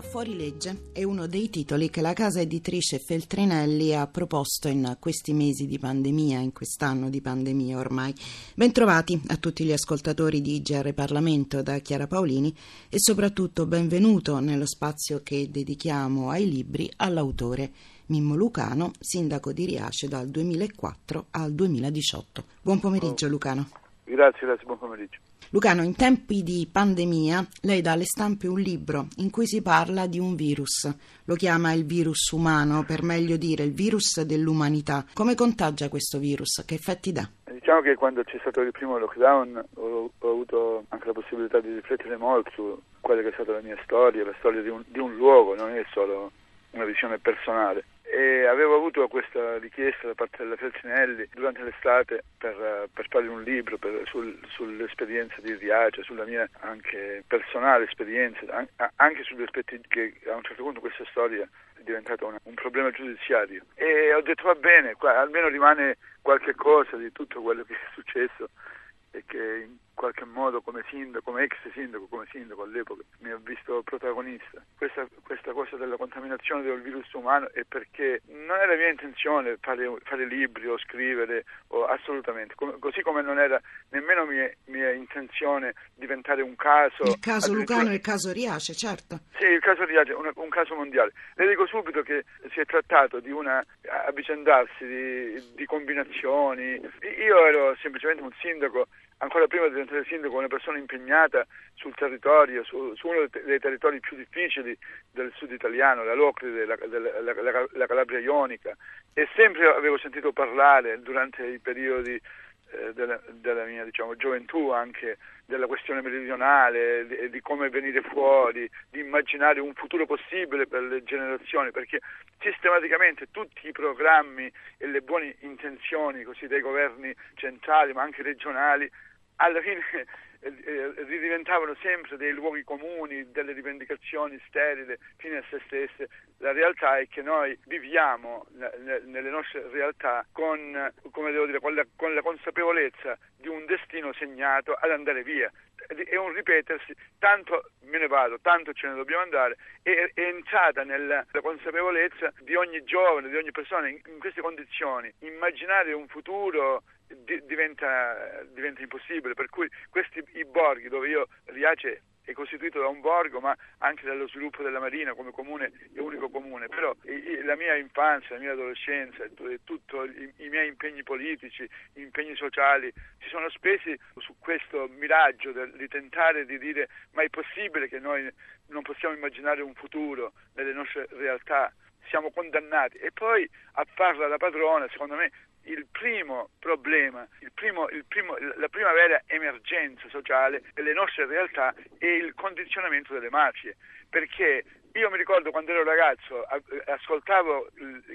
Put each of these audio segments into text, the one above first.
Il fuorilegge è uno dei titoli che la casa editrice Feltrinelli ha proposto in questi mesi di pandemia, in quest'anno di pandemia ormai. Bentrovati a tutti gli ascoltatori di GR Parlamento da Chiara Paolini e soprattutto benvenuto nello spazio che dedichiamo ai libri all'autore Mimmo Lucano, sindaco di Riace dal 2004 al 2018. Buon pomeriggio Lucano. Grazie, grazie, buon pomeriggio. Lucano, in tempi di pandemia lei dà alle stampe un libro in cui si parla di un virus. Lo chiama il virus umano, per meglio dire il virus dell'umanità. Come contagia questo virus? Che effetti dà? Diciamo che quando c'è stato il primo lockdown ho, ho avuto anche la possibilità di riflettere molto su quella che è stata la mia storia, la storia di un, di un luogo, non è solo una visione personale e avevo avuto questa richiesta da parte della Felsinelli durante l'estate per, per fare un libro per, sul, sull'esperienza di Riace, sulla mia anche personale esperienza, anche sugli aspetti che a un certo punto questa storia è diventata una, un problema giudiziario. E ho detto va bene, qua, almeno rimane qualche cosa di tutto quello che è successo e che qualche modo come sindaco, come ex sindaco, come sindaco all'epoca, mi ha visto protagonista. Questa, questa cosa della contaminazione del virus umano è perché non era mia intenzione fare, fare libri o scrivere, o assolutamente, come, così come non era nemmeno mia, mia, intenzione diventare un caso. Il caso Lucano e il caso Riace, certo. Sì, il caso Riace un, un, caso mondiale. Le dico subito che si è trattato di un avvicendarsi di, di combinazioni. Io ero semplicemente un sindaco ancora prima di diventare sindaco, una persona impegnata sul territorio, su, su uno dei, territori più difficili del sud italiano, la Locride, la, la, la, la Calabria Ionica, e sempre avevo sentito parlare durante i periodi eh, della, della, mia diciamo, gioventù anche della questione meridionale, di, di, come venire fuori, di immaginare un futuro possibile per le generazioni, perché sistematicamente tutti i programmi e le buone intenzioni così dei governi centrali ma anche regionali alla fine eh, eh, ridiventavano sempre dei luoghi comuni, delle rivendicazioni sterili fine a se stesse. La realtà è che noi viviamo nelle nostre realtà con, dire, con, la, con la consapevolezza di un destino segnato ad andare via è un ripetersi, tanto me ne vado, tanto ce ne dobbiamo andare, è, è entrata nella consapevolezza di ogni giovane, di ogni persona in, in queste condizioni. Immaginare un futuro di, diventa, diventa, impossibile, per cui questi i borghi dove io Riace è costituito da un borgo ma anche dallo sviluppo della Marina come comune e unico comune, però la mia infanzia, la mia adolescenza tutti i, miei impegni politici, impegni sociali si sono spesi su questo miraggio di tentare di dire ma è possibile che noi non possiamo immaginare un futuro nelle nostre realtà? Siamo condannati. E poi a farla da padrona secondo me il primo problema, il primo, il primo, la prima vera emergenza sociale delle nostre realtà è il condizionamento delle mafie, perché io mi ricordo quando ero ragazzo, ascoltavo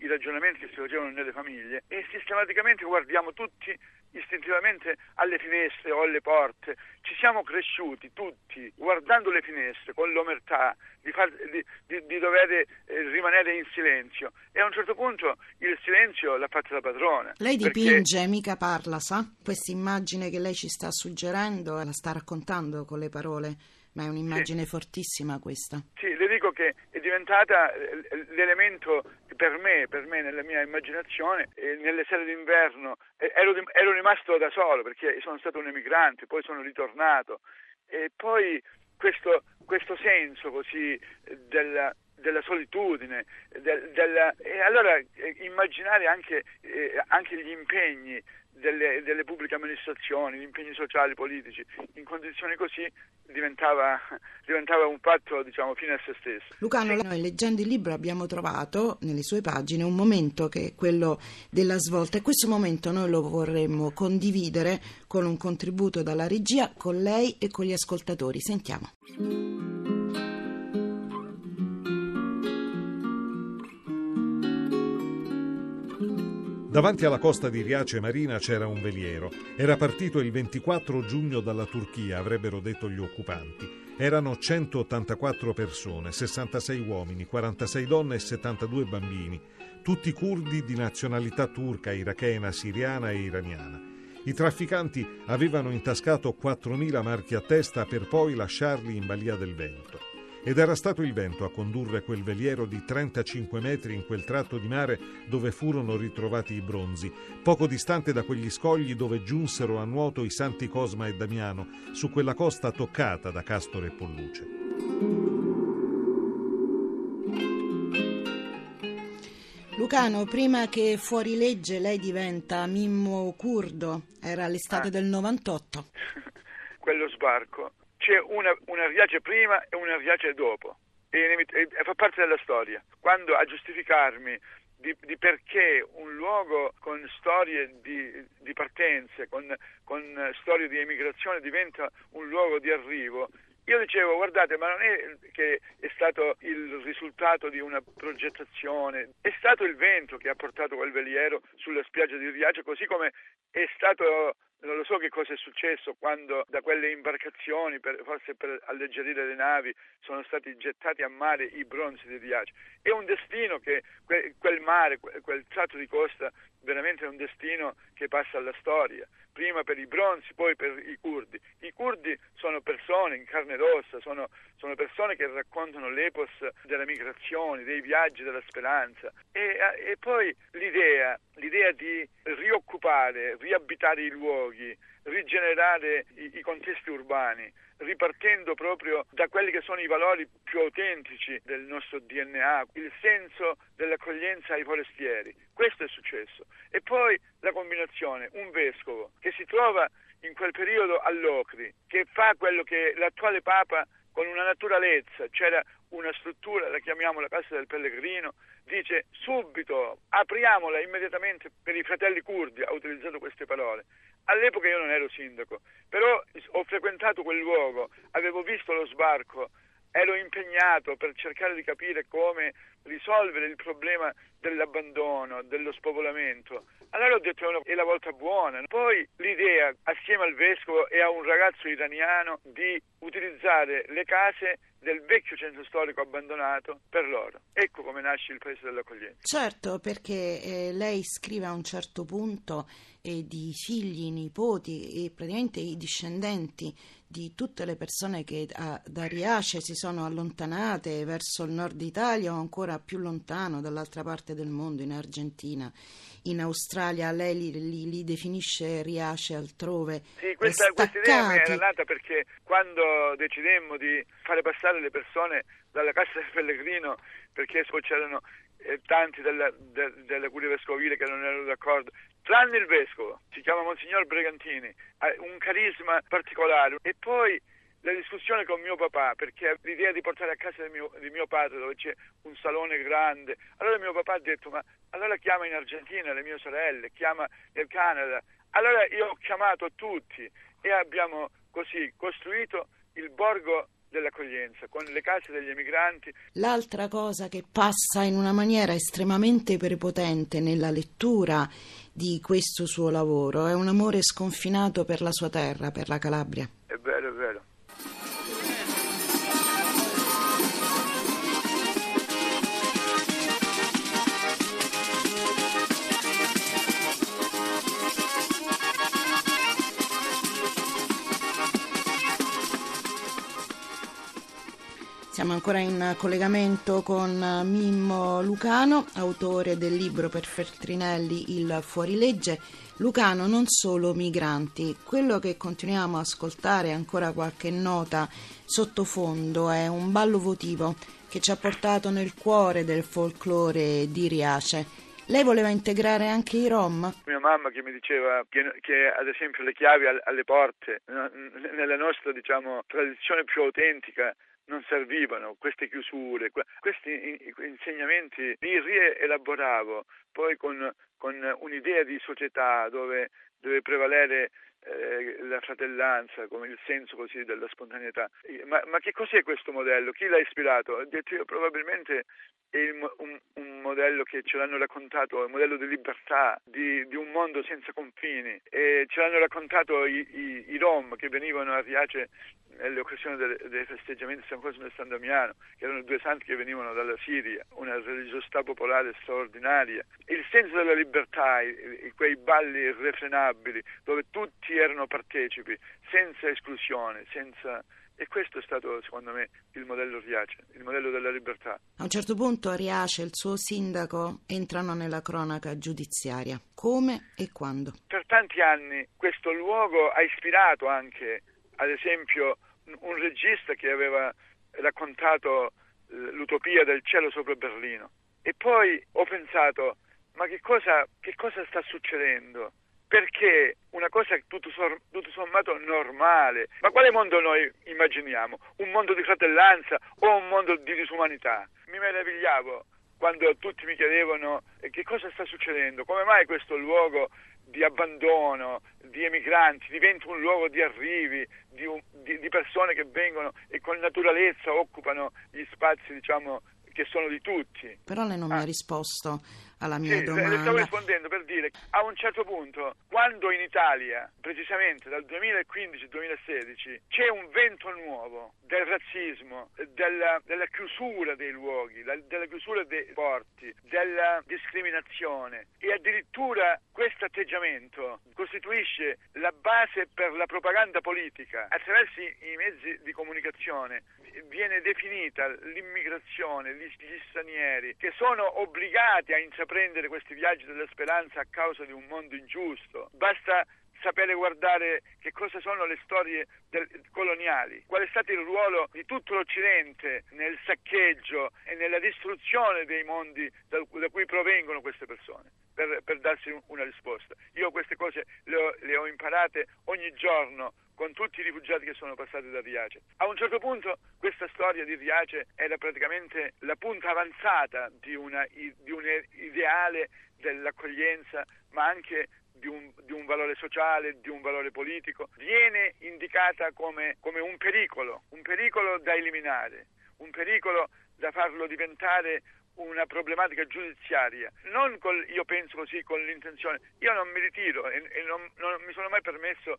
i ragionamenti che si facevano nelle famiglie e sistematicamente guardiamo tutti istintivamente alle finestre o alle porte. Ci siamo cresciuti tutti guardando le finestre con l'omertà di, far, di, di, di dover eh, rimanere in silenzio e a un certo punto il silenzio l'ha fatto la padrona. Lei dipinge, perché... mica parla, sa? Questa immagine che lei ci sta suggerendo la sta raccontando con le parole ma è un'immagine sì. fortissima questa. Sì, le dico che è diventata eh, l'elemento per me, per me nella mia immaginazione, nelle sere d'inverno ero, ero rimasto da solo perché sono stato un emigrante, poi sono ritornato. E poi questo, questo senso così della, della solitudine, del, della, e allora eh, immaginare anche, eh, anche gli impegni delle, delle, pubbliche amministrazioni, gli impegni sociali, politici, in condizioni così diventava, diventava un fatto diciamo, fine a se stesso. Lucano, noi leggendo il libro abbiamo trovato nelle sue pagine un momento che è quello della svolta e questo momento noi lo vorremmo condividere con un contributo dalla regia, con lei e con gli ascoltatori. Sentiamo. Davanti alla costa di Riace Marina c'era un veliero. Era partito il 24 giugno dalla Turchia, avrebbero detto gli occupanti. Erano 184 persone, 66 uomini, 46 donne e 72 bambini, tutti curdi di nazionalità turca, irachena, siriana e iraniana. I trafficanti avevano intascato 4.000 marchi a testa per poi lasciarli in balia del vento. Ed era stato il vento a condurre quel veliero di 35 metri in quel tratto di mare dove furono ritrovati i bronzi, poco distante da quegli scogli dove giunsero a nuoto i santi Cosma e Damiano, su quella costa toccata da Castore e Polluce. Lucano, prima che fuori legge lei diventa Mimmo Curdo, era l'estate Ah. del 98. quello sbarco, c'è una, una riace prima e una riace dopo. E, e- e fa parte della storia. Quando a giustificarmi di, di perché un luogo con storie di, di partenze, con, con storie di emigrazione diventa un luogo di arrivo, io dicevo, guardate, ma non è che è stato il risultato di una progettazione, è stato il vento che ha portato quel veliero sulla spiaggia di Riace, così come è stato non lo so che cosa è successo quando da quelle imbarcazioni, per, forse per alleggerire le navi, sono stati gettati a mare i bronzi di Riace. È un destino che que, quel mare, quel, quel tratto di costa, veramente è un destino che passa alla storia. Prima per i bronzi, poi per i curdi. I curdi sono persone in carne ed ossa, sono, sono persone che raccontano l'epos della migrazione, dei viaggi, della speranza. E, e poi l'idea, l'idea di rioccupare, riabitare i luoghi, rigenerare i, i contesti urbani, ripartendo proprio da quelli che sono i valori più autentici del nostro DNA, il senso dell'accoglienza ai forestieri. Questo è successo. E poi la combinazione, un vescovo che si trova in quel periodo all'Ocri, che fa quello che l'attuale Papa con una naturalezza, c'era una struttura, la chiamiamo la Casa del Pellegrino, dice subito apriamola immediatamente per i fratelli curdi, ha utilizzato queste parole. All'epoca io non ero sindaco, però ho frequentato quel luogo, avevo visto lo sbarco, ero impegnato per cercare di capire come risolvere il problema dell'abbandono, dello spopolamento. Allora ho detto è la volta buona. Poi l'idea, assieme al vescovo e a un ragazzo iraniano, di utilizzare le case del vecchio centro storico abbandonato per loro. Ecco come nasce il paese dell'accoglienza. Certo, perché eh, lei scrive a un certo punto eh, di figli, nipoti e praticamente i discendenti di tutte le persone che a, da Riace si sono allontanate verso il nord Italia o ancora più lontano dall'altra parte del mondo, in Argentina, in Australia. Lei li, li, li definisce Riace altrove. Sì, questa, questa idea mi era nata perché quando decidemmo di fare passare le persone dalla Casa del Pellegrino perché c'erano eh, tanti della, de, della curia vescovile che non erano d'accordo, tranne il vescovo, si chiama Monsignor Bregantini, ha un carisma particolare. E poi la discussione con mio papà perché l'idea di portare a casa di mio, di mio padre dove c'è un salone grande, allora mio papà ha detto ma allora chiama in Argentina le mie sorelle, chiama nel Canada, allora io ho chiamato tutti e abbiamo così costruito il borgo dell'accoglienza, con le case degli emigranti. L'altra cosa che passa in una maniera estremamente prepotente nella lettura di questo suo lavoro è un amore sconfinato per la sua terra, per la Calabria. È vero, Siamo ancora in collegamento con Mimmo Lucano, autore del libro per Feltrinelli Il fuorilegge. Lucano, non solo migranti, quello che continuiamo a ascoltare, ancora qualche nota sottofondo, è un ballo votivo che ci ha portato nel cuore del folklore di Riace. Lei voleva integrare anche i Rom? Mia mamma che mi diceva che, che ad esempio le chiavi alle porte, nella nostra diciamo, tradizione più autentica, non servivano queste chiusure, questi insegnamenti li rielaboravo poi con, con un'idea di società dove deve prevalere eh, la fratellanza, come il senso così della spontaneità. Ma, ma, che cos'è questo modello? Chi l'ha ispirato? Probabilmente è un, un, modello che ce l'hanno raccontato, un modello di libertà, di, di un mondo senza confini. E ce l'hanno raccontato i, i, i Rom che venivano a Riace nelle occasioni dei, dei festeggiamenti di San Cosimo e San Damiano, che erano due santi che venivano dalla Siria, una religiosità popolare straordinaria. Il senso della libertà, quei balli irrefrenabili, dove tutti erano partecipi, senza esclusione, senza... E questo è stato, secondo me, il modello Riace, il modello della libertà. A un certo punto Riace e il suo sindaco entrano nella cronaca giudiziaria. Come e quando? Per tanti anni questo luogo ha ispirato anche, ad esempio, un regista che aveva raccontato l'utopia del cielo sopra Berlino. E poi ho pensato, ma che cosa, che cosa sta succedendo? Perché una cosa tutto, tutto sommato normale, ma quale mondo noi immaginiamo? Un mondo di fratellanza o un mondo di disumanità? Mi meravigliavo quando tutti mi chiedevano che cosa sta succedendo, come mai questo luogo di abbandono, di emigranti, diventa un luogo di arrivi, di, un, di, di persone che vengono e con naturalezza occupano gli spazi, diciamo, che sono di tutti. Però lei non ah. mi ha ah. risposto alla mia sì, domanda. Le stavo rispondendo per dire, a un certo punto, quando in Italia, precisamente dal 2015-2016, c'è un vento nuovo del razzismo, della, della chiusura dei luoghi, della chiusura dei porti, della discriminazione e addirittura questo atteggiamento costituisce la base per la propaganda politica attraverso i mezzi di comunicazione viene definita l'immigrazione, gli, gli stranieri che sono obbligati a intraprendere questi viaggi della speranza a causa di un mondo ingiusto. Basta sapere guardare che cosa sono le storie del, coloniali, qual è stato il ruolo di tutto l'Occidente nel saccheggio e nella distruzione dei mondi da, da cui provengono queste persone, per, per darsi una risposta. Io queste cose le ho, le ho imparate ogni giorno con tutti i rifugiati che sono passati da Riace. A un certo punto questa storia di Riace era praticamente la punta avanzata di, una, di un ideale dell'accoglienza, ma anche di un, di un, valore sociale, di un valore politico, viene indicata come, come un pericolo, un pericolo da eliminare, un pericolo da farlo diventare una problematica giudiziaria, non col, io penso così con l'intenzione, io non mi ritiro e, e non, non, mi sono mai permesso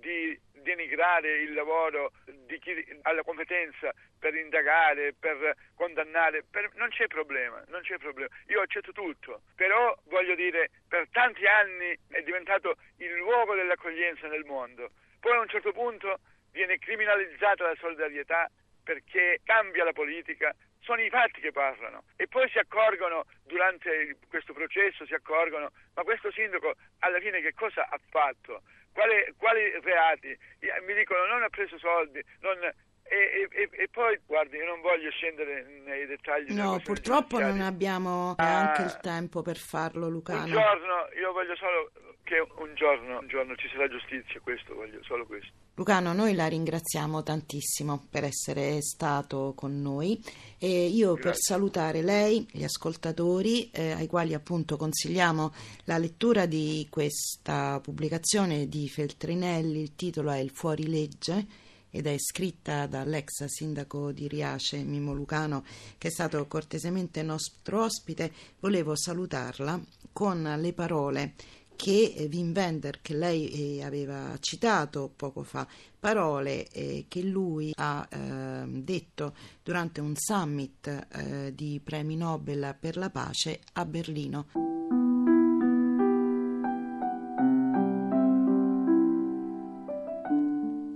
di denigrare il lavoro di chi ha la competenza per indagare, per condannare, per, non c'è problema, non c'è problema, io accetto tutto, però voglio dire, per tanti anni è diventato il luogo dell'accoglienza nel mondo, poi a un certo punto viene criminalizzata la solidarietà perché cambia la politica, sono i fatti che parlano e poi si accorgono durante questo processo, si accorgono, ma questo sindaco alla fine che cosa ha fatto? Quali, quali reati? Mi dicono non ha preso soldi, non, e, e, e, poi, guardi, io non voglio scendere nei dettagli. No, purtroppo non abbiamo neanche ah, il tempo per farlo, Lucano. Un giorno, io voglio solo che un giorno, un giorno ci sarà giustizia, questo voglio, solo questo. Lucano, noi la ringraziamo tantissimo per essere stato con noi e io Grazie. per salutare lei, gli ascoltatori eh, ai quali appunto consigliamo la lettura di questa pubblicazione di Feltrinelli, il titolo è Il fuorilegge ed è scritta dall'ex sindaco di Riace, Mimo Lucano, che è stato cortesemente nostro ospite, volevo salutarla con le parole che Wim Wender, che lei eh, aveva citato poco fa, parole eh, che lui ha eh, detto durante un summit eh, di premi Nobel per la pace a Berlino.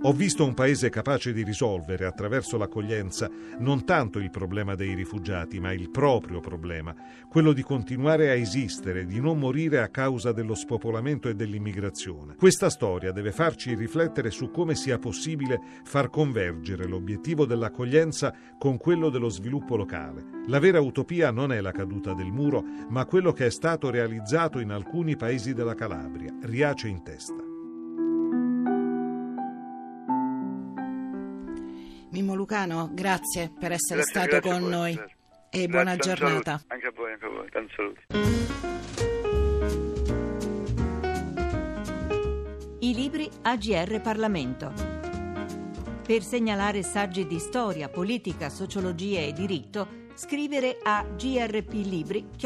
Ho visto un paese capace di risolvere attraverso l'accoglienza non tanto il problema dei rifugiati, ma il proprio problema, quello di continuare a esistere, di non morire a causa dello spopolamento e dell'immigrazione. Questa storia deve farci riflettere su come sia possibile far convergere l'obiettivo dell'accoglienza con quello dello sviluppo locale. La vera utopia non è la caduta del muro, ma quello che è stato realizzato in alcuni paesi della Calabria, Riace in testa. Mimmo Lucano, grazie per essere grazie, stato grazie con noi grazie. e buona giornata. Anche a voi, anche a voi. Tanto saluto. I libri AGR Parlamento. Per segnalare saggi di storia, politica, sociologia e diritto, scrivere a grplibri.it.